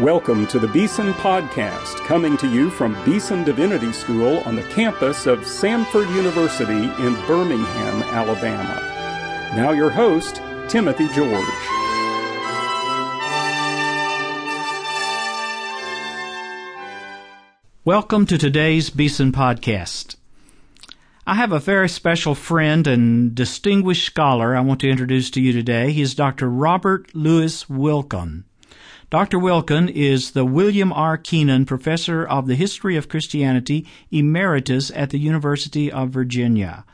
Welcome to the Beeson Podcast, coming to you from Beeson Divinity School on the campus of Samford University in Birmingham, Alabama. Now, your host, Timothy George. Welcome to today's Beeson Podcast. I have a very special friend and distinguished scholar I want to introduce to you today. He is Dr. Robert Louis Wilken. Dr. Wilken is the William R. Keenan Professor of the History of Christianity Emeritus at the University of Virginia.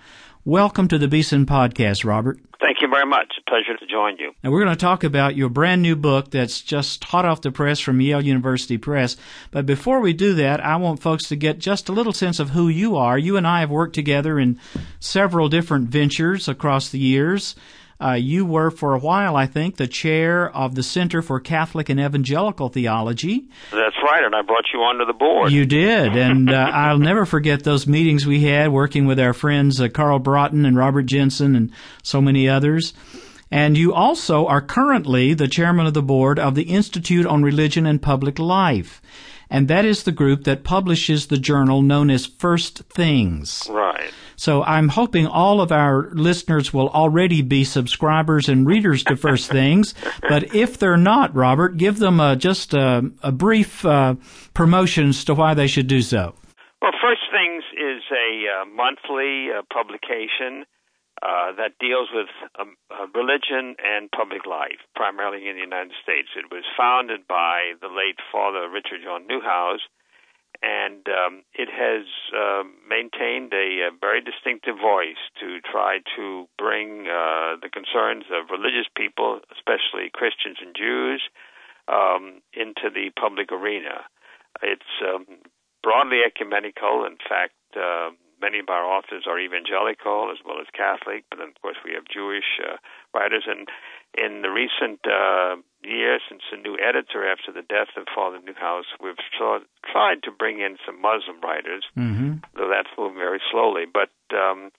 Welcome to the Beeson Podcast, Robert. Thank you very much. Pleasure to join you. Now, we're going to talk about your brand new book that's just hot off the press from Yale University Press. But before we do that, I want folks to get just a little sense of who you are. You and I have worked together in several different ventures across the years. Uh, you were for a while, I think, the chair of the Center for Catholic and Evangelical Theology. That's right, and I brought you onto the board. You did, and uh, I'll never forget those meetings we had working with our friends uh, Carl Braaten and Robert Jenson and so many others. And you also are currently the chairman of the board of the Institute on Religion and Public Life. And that is the group that publishes the journal known as First Things. Right. So I'm hoping all of our listeners will already be subscribers and readers to First Things. But if they're not, Robert, give them a, just a, a brief uh, promotion as to why they should do so. Well, First Things is a uh, monthly uh, publication uh, that deals with um, uh, religion and public life, primarily in the United States. It was founded by the late Father Richard John Neuhaus and um, it has uh, maintained a, a, very distinctive voice to try to bring uh, the concerns of religious people, especially Christians and Jews, um, into the public arena. It's um, broadly ecumenical. In fact, uh, many of our authors are evangelical as well as Catholic, but then, of course, we have Jewish uh, writers. And in the recent uh, years, since the new editor after the death of Father Neuhaus, we've tried to bring in some Muslim writers, mm-hmm. though that's moving very slowly. But um,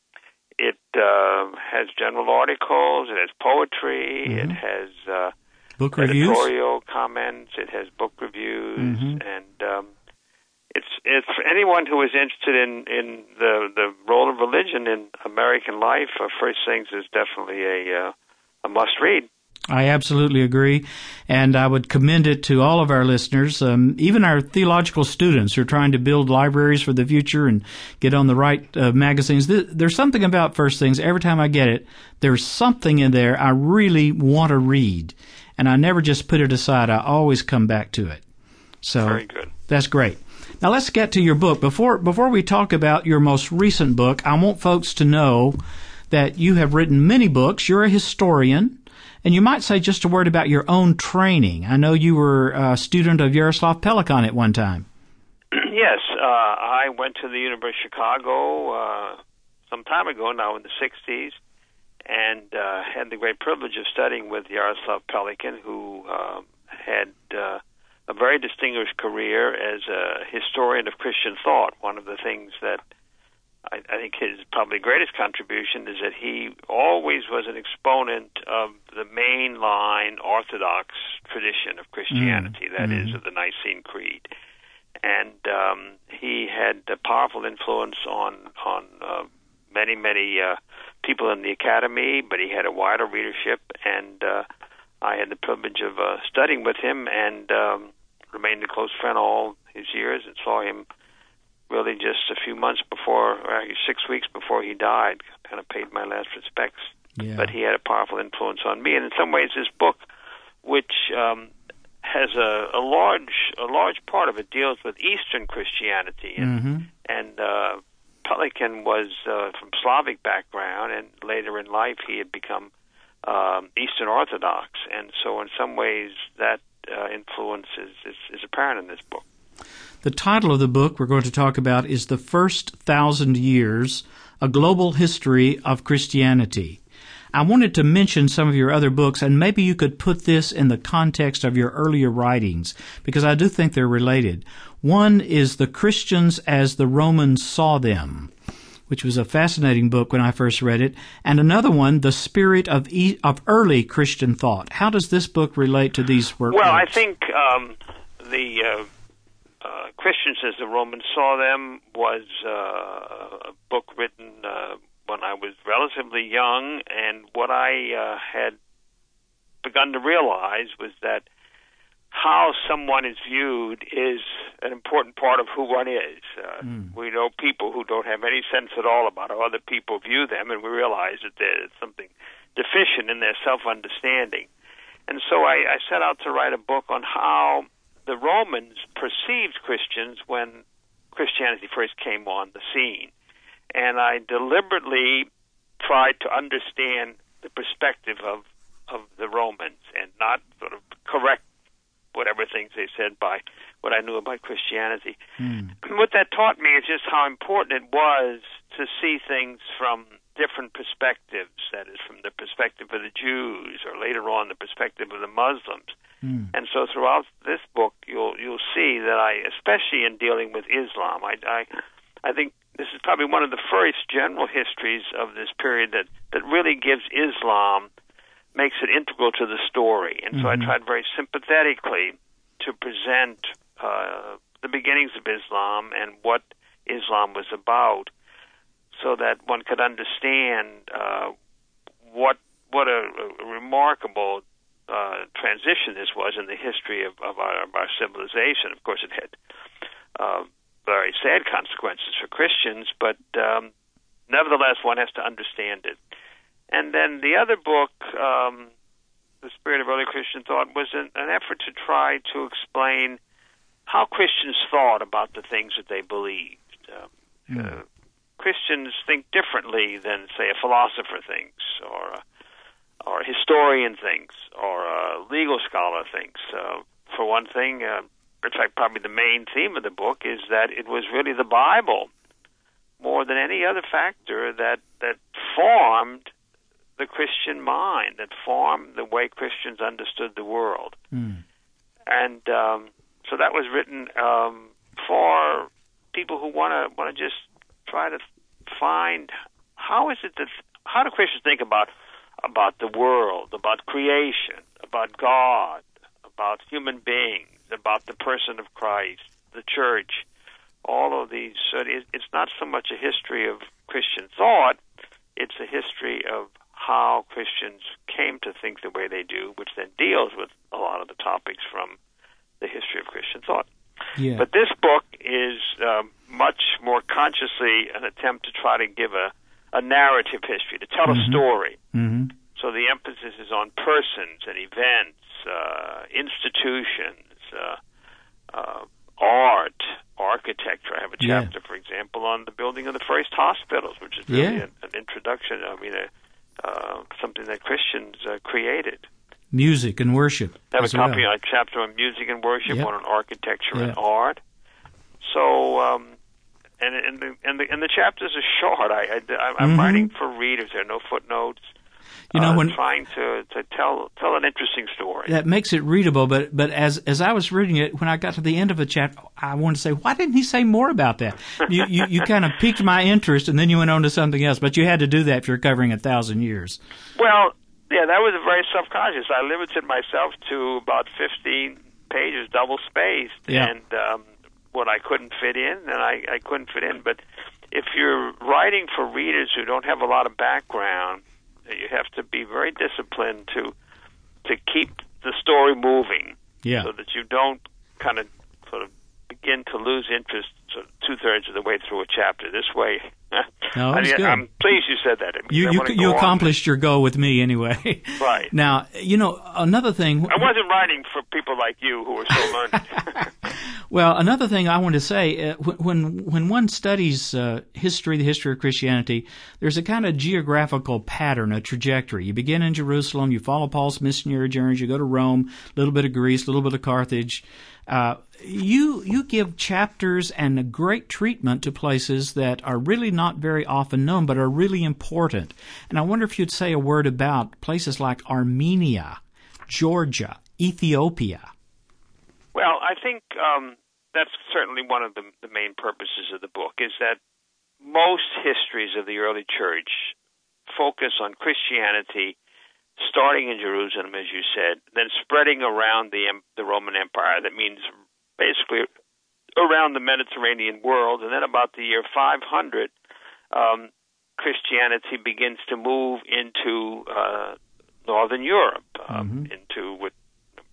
it uh, has general articles, it has poetry, mm-hmm. it has uh, book editorial reviews? comments, it has book reviews, mm-hmm. and it's for anyone who is interested in in the the role of religion in American life. Uh, First Things is definitely a uh, a must read. I absolutely agree, and I would commend it to all of our listeners, um, even our theological students who are trying to build libraries for the future and get on the right uh, magazines. There's something about First Things. Every time I get it, there's something in there I really want to read, and I never just put it aside. I always come back to it. So very good. That's great. Now let's get to your book. Before before we talk about your most recent book, I want folks to know that you have written many books. You're a historian. And you might say just a word about your own training. I know you were a student of Yaroslav Pelikan at one time. yes, uh, I went to the University of Chicago uh, some time ago, now in the 60s, and uh, had the great privilege of studying with Yaroslav Pelikan, who uh, had uh, a very distinguished career as a historian of Christian thought. One of the things that I, I think his probably greatest contribution is that he always was an exponent of the mainline Orthodox tradition of Christianity, mm. that mm. is, of the Nicene Creed, and um, he had a powerful influence on on uh, many many uh, people in the academy, but he had a wider readership, and uh, I had the privilege of uh, studying with him and um, remained a close friend all his years, and saw him really just a few months before, or six weeks before he died, kind of paid my last respects. Yeah. But he had a powerful influence on me, and in some ways, this book, which um, has a, a large a large part of it deals with Eastern Christianity, and mm-hmm. and uh, Pelikan was uh, from Slavic background, and later in life he had become um, Eastern Orthodox, and so in some ways that uh, influence is, is, is apparent in this book. The title of the book we're going to talk about is The First Thousand Years A Global History of Christianity. I wanted to mention some of your other books, and maybe you could put this in the context of your earlier writings, because I do think they're related. One is The Christians as the Romans Saw Them, which was a fascinating book when I first read it, and another one, The Spirit of, e- of Early Christian Thought. How does this book relate to these works? Well, I think um, the uh, uh, Christians as the Romans saw them was uh, a book written uh, when I was relatively young, and what I uh, had begun to realize was that how someone is viewed is an important part of who one is. Uh, mm. We know people who don't have any sense at all about how other people view them, and we realize that there's something deficient in their self understanding. And so I, I set out to write a book on how the Romans perceived Christians when Christianity first came on the scene. And I deliberately tried to understand the perspective of, of the Romans and not sort of correct whatever things they said by what I knew about Christianity. Mm. What that taught me is just how important it was to see things from different perspectives. That is, from the perspective of the Jews, or later on, the perspective of the Muslims. Mm. And so, throughout this book, you'll you'll see that I, especially in dealing with Islam, I, I I think this is probably one of the first general histories of this period that that really gives Islam makes it integral to the story. And so mm-hmm. I tried very sympathetically to present uh, the beginnings of Islam and what Islam was about, so that one could understand uh, what what a, a remarkable uh, transition this was in the history of, of, our, of our civilization. Of course, it had uh, very sad consequences for Christians, but um, nevertheless, one has to understand it. And then the other book, um, The Spirit of Early Christian Thought, was an, an effort to try to explain how Christians thought about the things that they believed. Um, mm. uh, Christians think differently than, say, a philosopher thinks, or a, or a historian thinks, or a legal scholar thinks. Uh, for one thing, uh, in fact, probably the main theme of the book is that it was really the Bible, more than any other factor, that that formed the Christian mind, that formed the way Christians understood the world. Mm. And um, so that was written um, for people who want to want to just try to find how is it that how do Christians think about about the world, about creation, about God, about human beings, about the person of Christ, the church, all of these. So it's not so much a history of Christian thought; it's a history of how Christians came to think the way they do, which then deals with a lot of the topics from the history of Christian thought. Yeah. But this book is um, much more consciously an attempt to try to give a, a narrative history, to tell mm-hmm. a story. Mm-hmm. So the emphasis is on persons and events, uh, institutions, uh, uh, art, architecture. I have a chapter, yeah. for example, on the building of the first hospitals, which is really yeah. an, an introduction. I mean, a, uh, something that Christians uh, created. Music and worship. I have a copy well. a chapter on music and worship, yep. one on architecture yeah. and art. So, um, and and the and the and the chapters are short. I, I am mm-hmm. writing for readers. There are no footnotes. You know, uh, when trying to, to tell tell an interesting story. That makes it readable, but but as as I was reading it, when I got to the end of a chapter, I wanted to say, why didn't he say more about that? You you, you kind of piqued my interest, and then you went on to something else. But you had to do that if you're covering a thousand years. Well, yeah, that was very subconscious. I limited myself to about fifteen pages, double spaced, yeah. and um, what I couldn't fit in, and I, I couldn't fit in. But if you're writing for readers who don't have a lot of background you have to be very disciplined to to keep the story moving, yeah. so that you don't kind of sort of begin to lose interest of two thirds of the way through a chapter. This way, no, I. I'm pleased you said that. You you, you accomplished on. your goal with me anyway. Right now, you know another thing. I wasn't writing for people like you who are so learned. well, another thing I want to say uh, when when one studies uh, history, the history of Christianity, there's a kind of geographical pattern, a trajectory. You begin in Jerusalem, you follow Paul's missionary journeys, you go to Rome, a little bit of Greece, a little bit of Carthage. Uh, you you give chapters and a great treatment to places that are really not very often known, but are really important. And I wonder if you'd say a word about places like Armenia, Georgia, Ethiopia. Well, I think um, that's certainly one of the, the main purposes of the book is that most histories of the early church focus on Christianity starting in Jerusalem, as you said, then spreading around the the Roman Empire. That means basically around the Mediterranean world. And then about the year 500, um, Christianity begins to move into uh, Northern Europe, um, mm-hmm. into what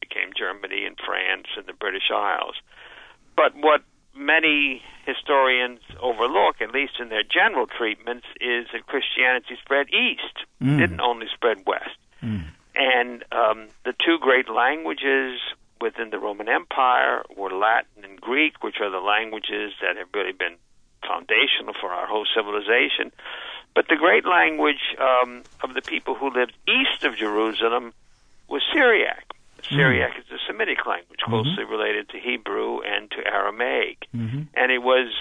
became Germany and France and the British Isles. But what many historians overlook, at least in their general treatments, is that Christianity spread east, mm. didn't only spread west. Mm. And um, the two great languages within the Roman Empire were Latin and Greek, which are the languages that have really been foundational for our whole civilization. But the great language um, of the people who lived east of Jerusalem was Syriac. Mm-hmm. Syriac mm. is a Semitic language mm-hmm. closely mm-hmm. related to Hebrew and to Aramaic. Mm-hmm. And it was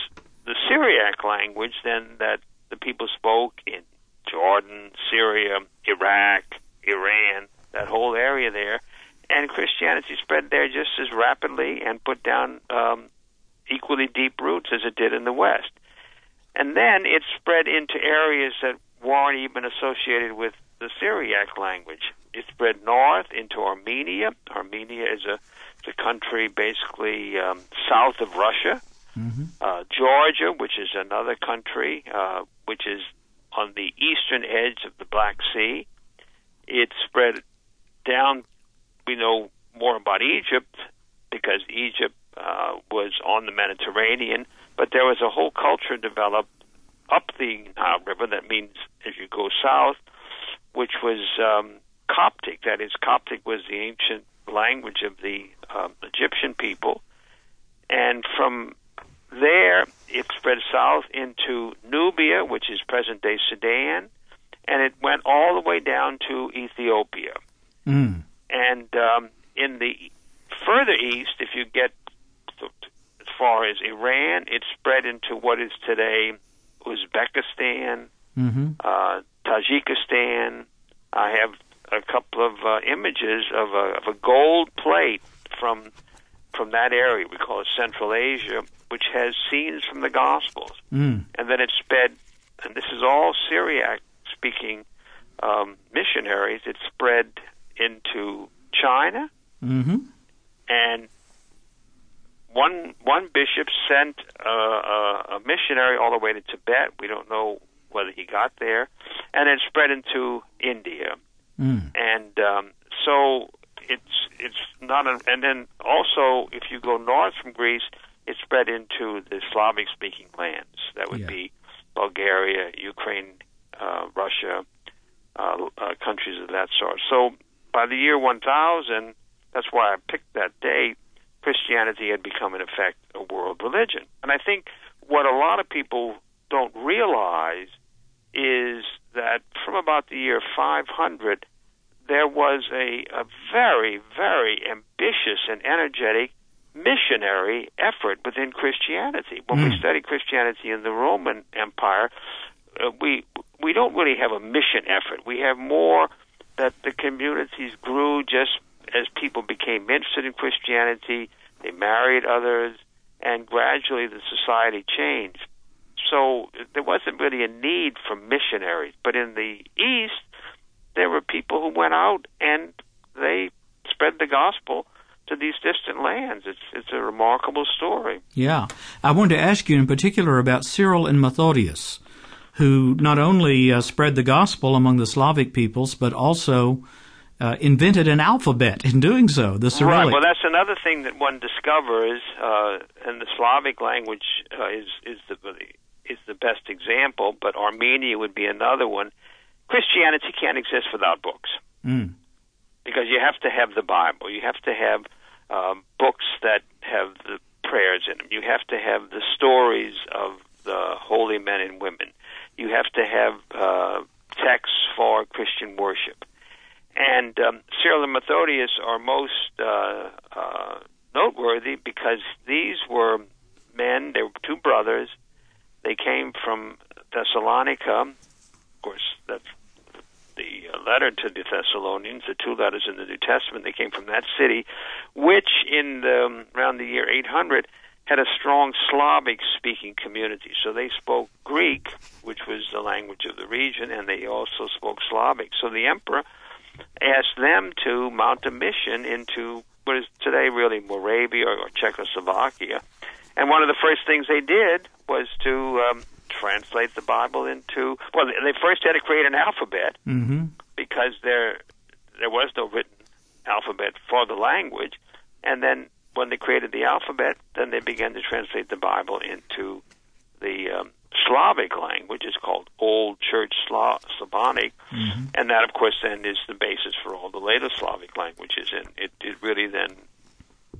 the Syriac language then that the people spoke in Jordan, Syria, Iraq, Iran, that whole area there. And Christianity spread there just as rapidly and put down um, equally deep roots as it did in the West. And then it spread into areas that weren't even associated with the Syriac language. It spread north into Armenia. Armenia is a, a country basically um, south of Russia. Mm-hmm. Uh, Georgia, which is another country, uh, which is on the eastern edge of the Black Sea. It spread down. We know more about Egypt because Egypt uh, was on the Mediterranean, but there was a whole culture developed up the Nile River. That means if you go south, which was um, Coptic. That is, Coptic was the ancient language of the um, Egyptian people, and from there it spread south into Nubia, which is present-day Sudan, and it went all the way down to Ethiopia. Mm. And um, in the further east, if you get as far as Iran, it spread into what is today Uzbekistan, mm-hmm. uh, Tajikistan. I have a couple of uh, images of a, of a gold plate from from that area. We call it Central Asia, which has scenes from the Gospels, mm. and then it sped. And this is all Syriac-speaking um, missionaries. It spread into China, mm-hmm. and one one bishop sent a, a, a missionary all the way to Tibet. We don't know whether he got there, and it spread into India, mm. and um, so it's it's not. An, and then also, if you go north from Greece, it spread into the Slavic-speaking lands. That would yeah. be Bulgaria, Ukraine, uh, Russia, uh, uh, countries of that sort. So by the year 1000, that's why I picked that date. Christianity had become, in effect, a world religion. And I think what a lot of people don't realize is that from about the year 500, there was a, a very, very ambitious and energetic missionary effort within Christianity. When mm. we hmm. study Christianity in the Roman Empire, uh, we we don't really have a mission effort. We have more that the communities grew just as people became interested in Christianity, they married others, and gradually the society changed. So there wasn't really a need for missionaries. But in the East, there were people who went out and they spread the gospel to these distant lands. It's it's a remarkable story. Yeah, I wanted to ask you in particular about Cyril and Methodius, who not only uh, spread the gospel among the Slavic peoples, but also uh, invented an alphabet in doing so. The Cyrillic. Right. Well, that's another thing that one discovers, uh, and the Slavic language uh, is is the is the best example, but Armenia would be another one. Christianity can't exist without books, mm. because you have to have the Bible. You have to have um, books that have the prayers in them. You have to have the stories of the holy men and women. You have to have uh, texts for Christian worship and um, Cyril and Methodius are most uh, uh, noteworthy because these were men, they were two brothers. They came from Thessalonica. Of course, that's the uh, letter to the Thessalonians, the two letters in the New Testament. They came from that city, which in the, um, around the year 800 had a strong Slavic speaking community. So they spoke Greek, which was the language of the region, and they also spoke Slavic. So the emperor asked them to mount a mission into what is today really Moravia or, or Czechoslovakia. And one of the first things they did was to um, translate the Bible into. Well, they first had to create an alphabet Mm-hmm. because there there was no written alphabet for the language, and then when they created the alphabet, then they began to translate the Bible into the um, Slavic language. is called Old Church Sla- Slavonic, and that, of course, then is the basis for all the later Slavic languages, and it, it really then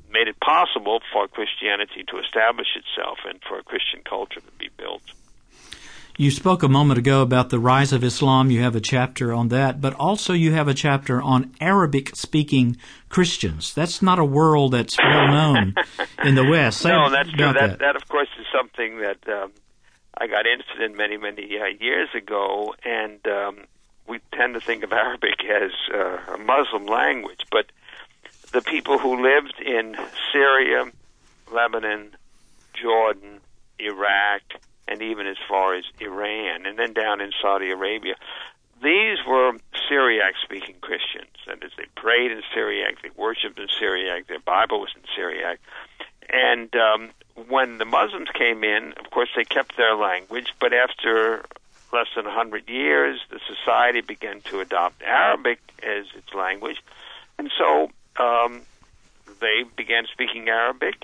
made it possible for Christianity to establish itself and for a Christian culture to be built. You spoke a moment ago about the rise of Islam. You have a chapter on that, but also you have a chapter on Arabic speaking Christians. That's not a world that's well known in the West. Say no, that's true. about That, that, of course, is something that um, I got interested in many, many uh, years ago, and um, we tend to think of Arabic as uh, a Muslim language, but the people who lived in Syria, Lebanon, Jordan, Iraq, and even as far as Iran, and then down in Saudi Arabia. These were Syriac speaking Christians. That is, they prayed in Syriac, they worshiped in Syriac, their Bible was in Syriac. And um, when the Muslims came in, of course, they kept their language, but after less than a 100 years, the society began to adopt Arabic as its language. And so um, they began speaking Arabic,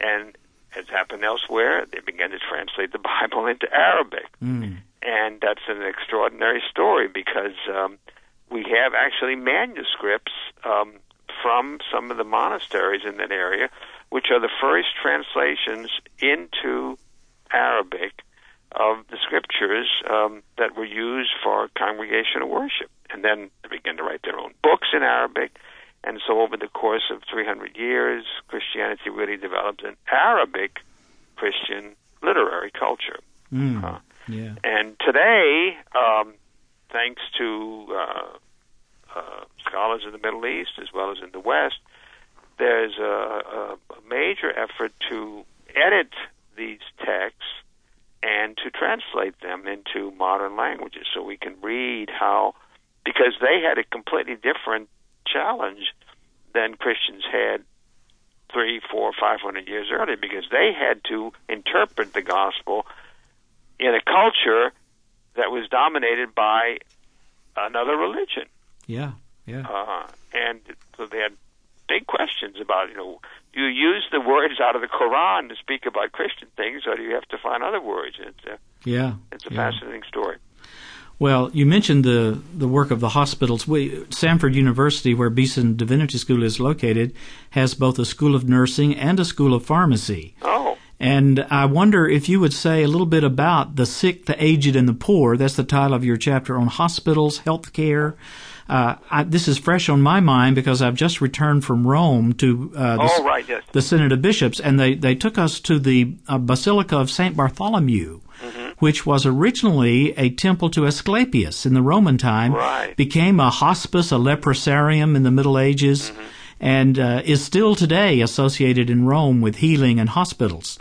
and as happened elsewhere, they began to translate the Bible into Arabic. Mm. And that's an extraordinary story because um, we have actually manuscripts um, from some of the monasteries in that area, which are the first translations into Arabic of the scriptures um, that were used for congregational worship. And then they began to write their own books in Arabic. And so, over the course of 300 years, Christianity really developed an Arabic Christian literary culture. Mm. Uh, Yeah. and today, um, thanks to uh, uh, scholars in the Middle East as well as in the West, there's a, a, major effort to edit these texts and to translate them into modern languages so we can read how, because they had a completely different challenge than Christians had three, four, five hundred years earlier, because they had to interpret the gospel in a culture that was dominated by another religion. Yeah. Yeah. Uh, and so they had big questions about, you know, do you use the words out of the Quran to speak about Christian things, or do you have to find other words? It's a, Yeah. it's a Yeah. fascinating story. Well, you mentioned the the work of the hospitals. We, Samford University, where Beeson Divinity School is located, has both a school of nursing and a school of pharmacy. Oh, And I wonder if you would say a little bit about the sick, the aged, and the poor. That's the title of your chapter on hospitals, health care. Uh, I, this is fresh on my mind because I've just returned from Rome to uh, the, oh, right, yes. the Synod of Bishops, and they, they took us to the uh, Basilica of St. Bartholomew, which was originally a temple to Asclepius in the Roman time, Right. became a hospice, a leprosarium in the Middle Ages, and uh, is still today associated in Rome with healing and hospitals.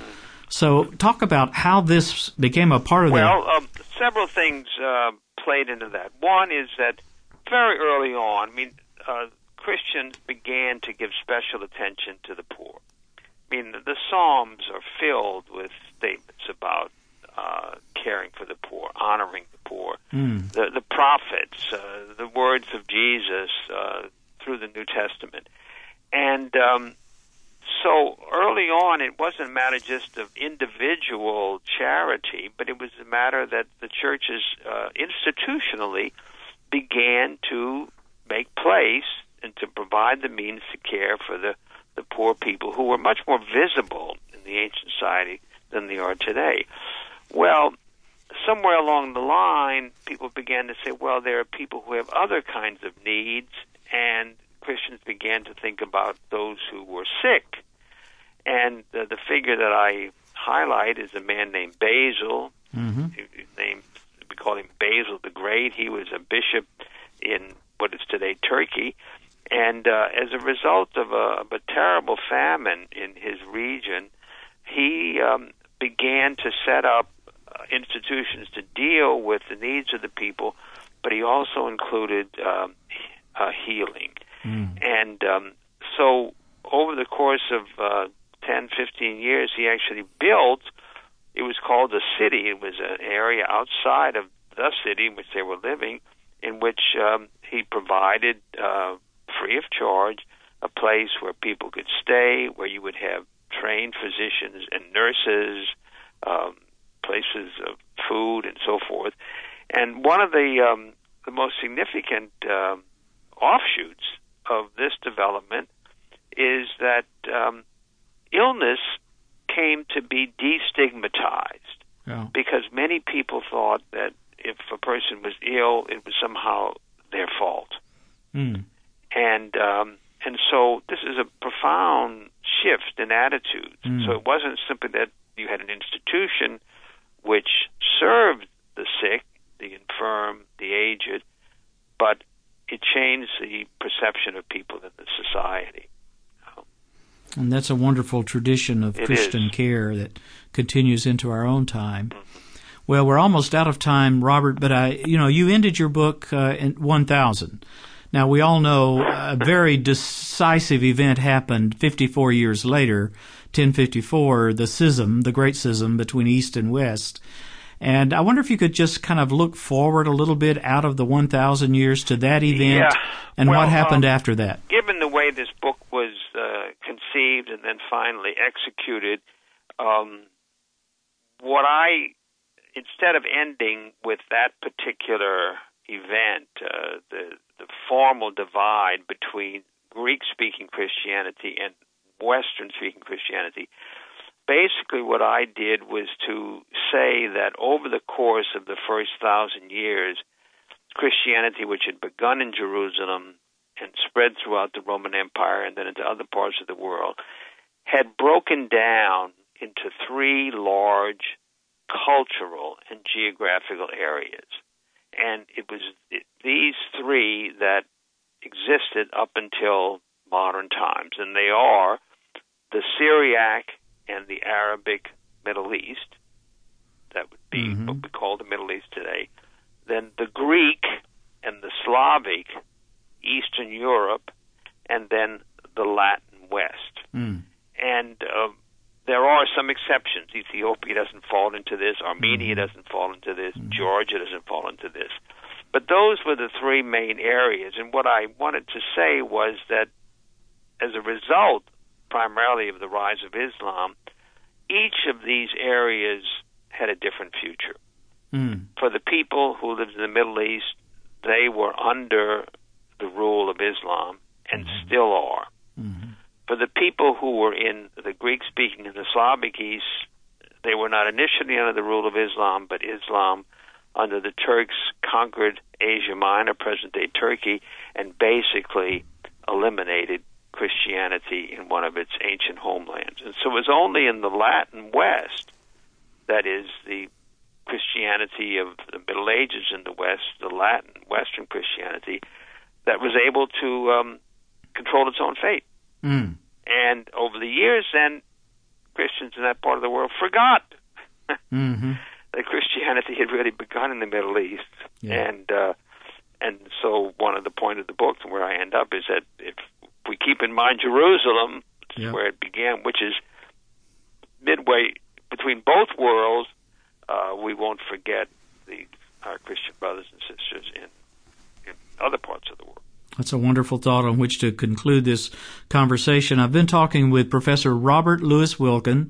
So, talk about how this became a part of Well, um, several things uh, played into that. One is that very early on, I mean, uh, Christians began to give special attention to the poor. I mean, the, the Psalms are filled with statements about uh, caring for the poor, honoring the poor. the. Mm, The, the prophets, uh, the words of Jesus uh, through the New Testament. And um, so early on, it wasn't a matter just of individual charity, but it was a matter that the churches uh, institutionally began to make place and to provide the means to care for the, the poor people who were much more visible in the ancient society than they are today. Well, somewhere along the line, people began to say, well, there are people who have other kinds of needs, and Christians began to think about those who were sick. And the, the figure that I highlight is a man named Basil. hmm His name, we call him Basil the Great. He was a bishop in what is today Turkey. And uh, as a result of a, of a terrible famine in his region, he um, began to set up uh, institutions to deal with the needs of the people, but he also included um, uh, healing. Mm. And um, so over the course of uh, 10, 15 years, he actually built. It was called a city. It was an area outside of the city in which they were living, in which um, he provided uh, free of charge a place where people could stay, where you would have trained physicians and nurses, um, places of food and so forth. And one of the um, the most significant um, offshoots of this development is that um, illness came to be destigmatized yeah. because many people thought that if a person was ill, it was somehow their fault. Mm. And um, and so this is a profound shift in attitudes. Mm. So it wasn't simply that you had an institution which served the sick, the infirm, the aged, but it changed the perception of people in the society. And that's a wonderful tradition of it Christian is. care that continues into our own time. Mm-hmm. Well, we're almost out of time, Robert, but I, you know, you ended your book uh, in 1000. Now, we all know a very decisive event happened 54 years later, 1054, the schism, the great schism between East and West. And I wonder if you could just kind of look forward a little bit out of the 1,000 years to that event yeah. and well, what happened um, after that. Given the way this book was uh, conceived and then finally executed, um, what I, instead of ending with that particular event, uh, the the formal divide between Greek speaking Christianity and Western speaking Christianity, basically what I did was to say that over the course of the first thousand years, Christianity, which had begun in Jerusalem and spread throughout the Roman Empire and then into other parts of the world, had broken down into three large cultural and geographical areas. And it was these three that existed up until modern times, and they are the Syriac and the Arabic Middle East. That would be mm-hmm. what we call the Middle East today. Then the Greek and the Slavic, Eastern Europe, and then the Latin West. Mm. And uh, there are some exceptions. Ethiopia doesn't fall into this. Armenia mm-hmm. doesn't fall into this. Mm-hmm. Georgia doesn't fall into this. But those were the three main areas. And what I wanted to say was that as a result, primarily of the rise of Islam, each of these areas had a different future. Mm. For the people who lived in the Middle East, they were under the rule of Islam and mm-hmm. still are. Mm-hmm. For the people who were in the Greek speaking and the Slavic East, they were not initially under the rule of Islam, but Islam under the Turks conquered Asia Minor, present day Turkey, and basically eliminated Christianity in one of its ancient homelands. And so it was only in the Latin West, that is, the Christianity of the Middle Ages in the West, the Latin Western Christianity, that was able to um, control its own fate. Mm. And over the years, then, Christians in that part of the world forgot mm-hmm. that Christianity had really begun in the Middle East. Yeah. And uh, and so one of the point of the book and where I end up is that if we keep in mind Jerusalem, which Yeah. is where it began, which is midway between both worlds, uh, we won't forget the our Christian brothers and sisters in other parts of the world. That's a wonderful thought on which to conclude this conversation. I've been talking with Professor Robert Louis Wilken.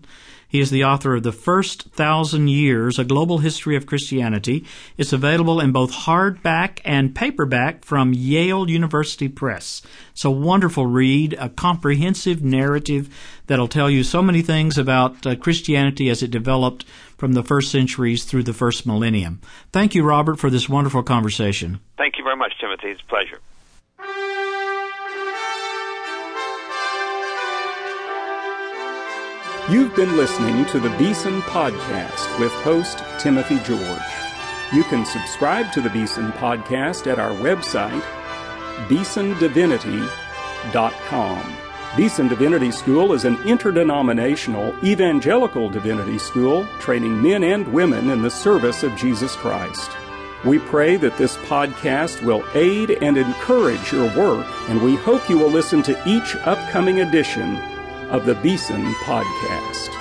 He is the author of The First Thousand Years, A Global History of Christianity. It's available in both hardback and paperback from Yale University Press. It's a wonderful read, a comprehensive narrative that'll tell you so many things about uh, Christianity as it developed from the first centuries through the first millennium. Thank you, Robert, for this wonderful conversation. Thank much, Timothy. It's a pleasure. You've been listening to the Beeson Podcast with host Timothy George. You can subscribe to the Beeson Podcast at our website, beesondivinity.com. Beeson Divinity School is an interdenominational evangelical divinity school training men and women in the service of Jesus Christ. We pray that this podcast will aid and encourage your work, and we hope you will listen to each upcoming edition of the Beeson Podcast.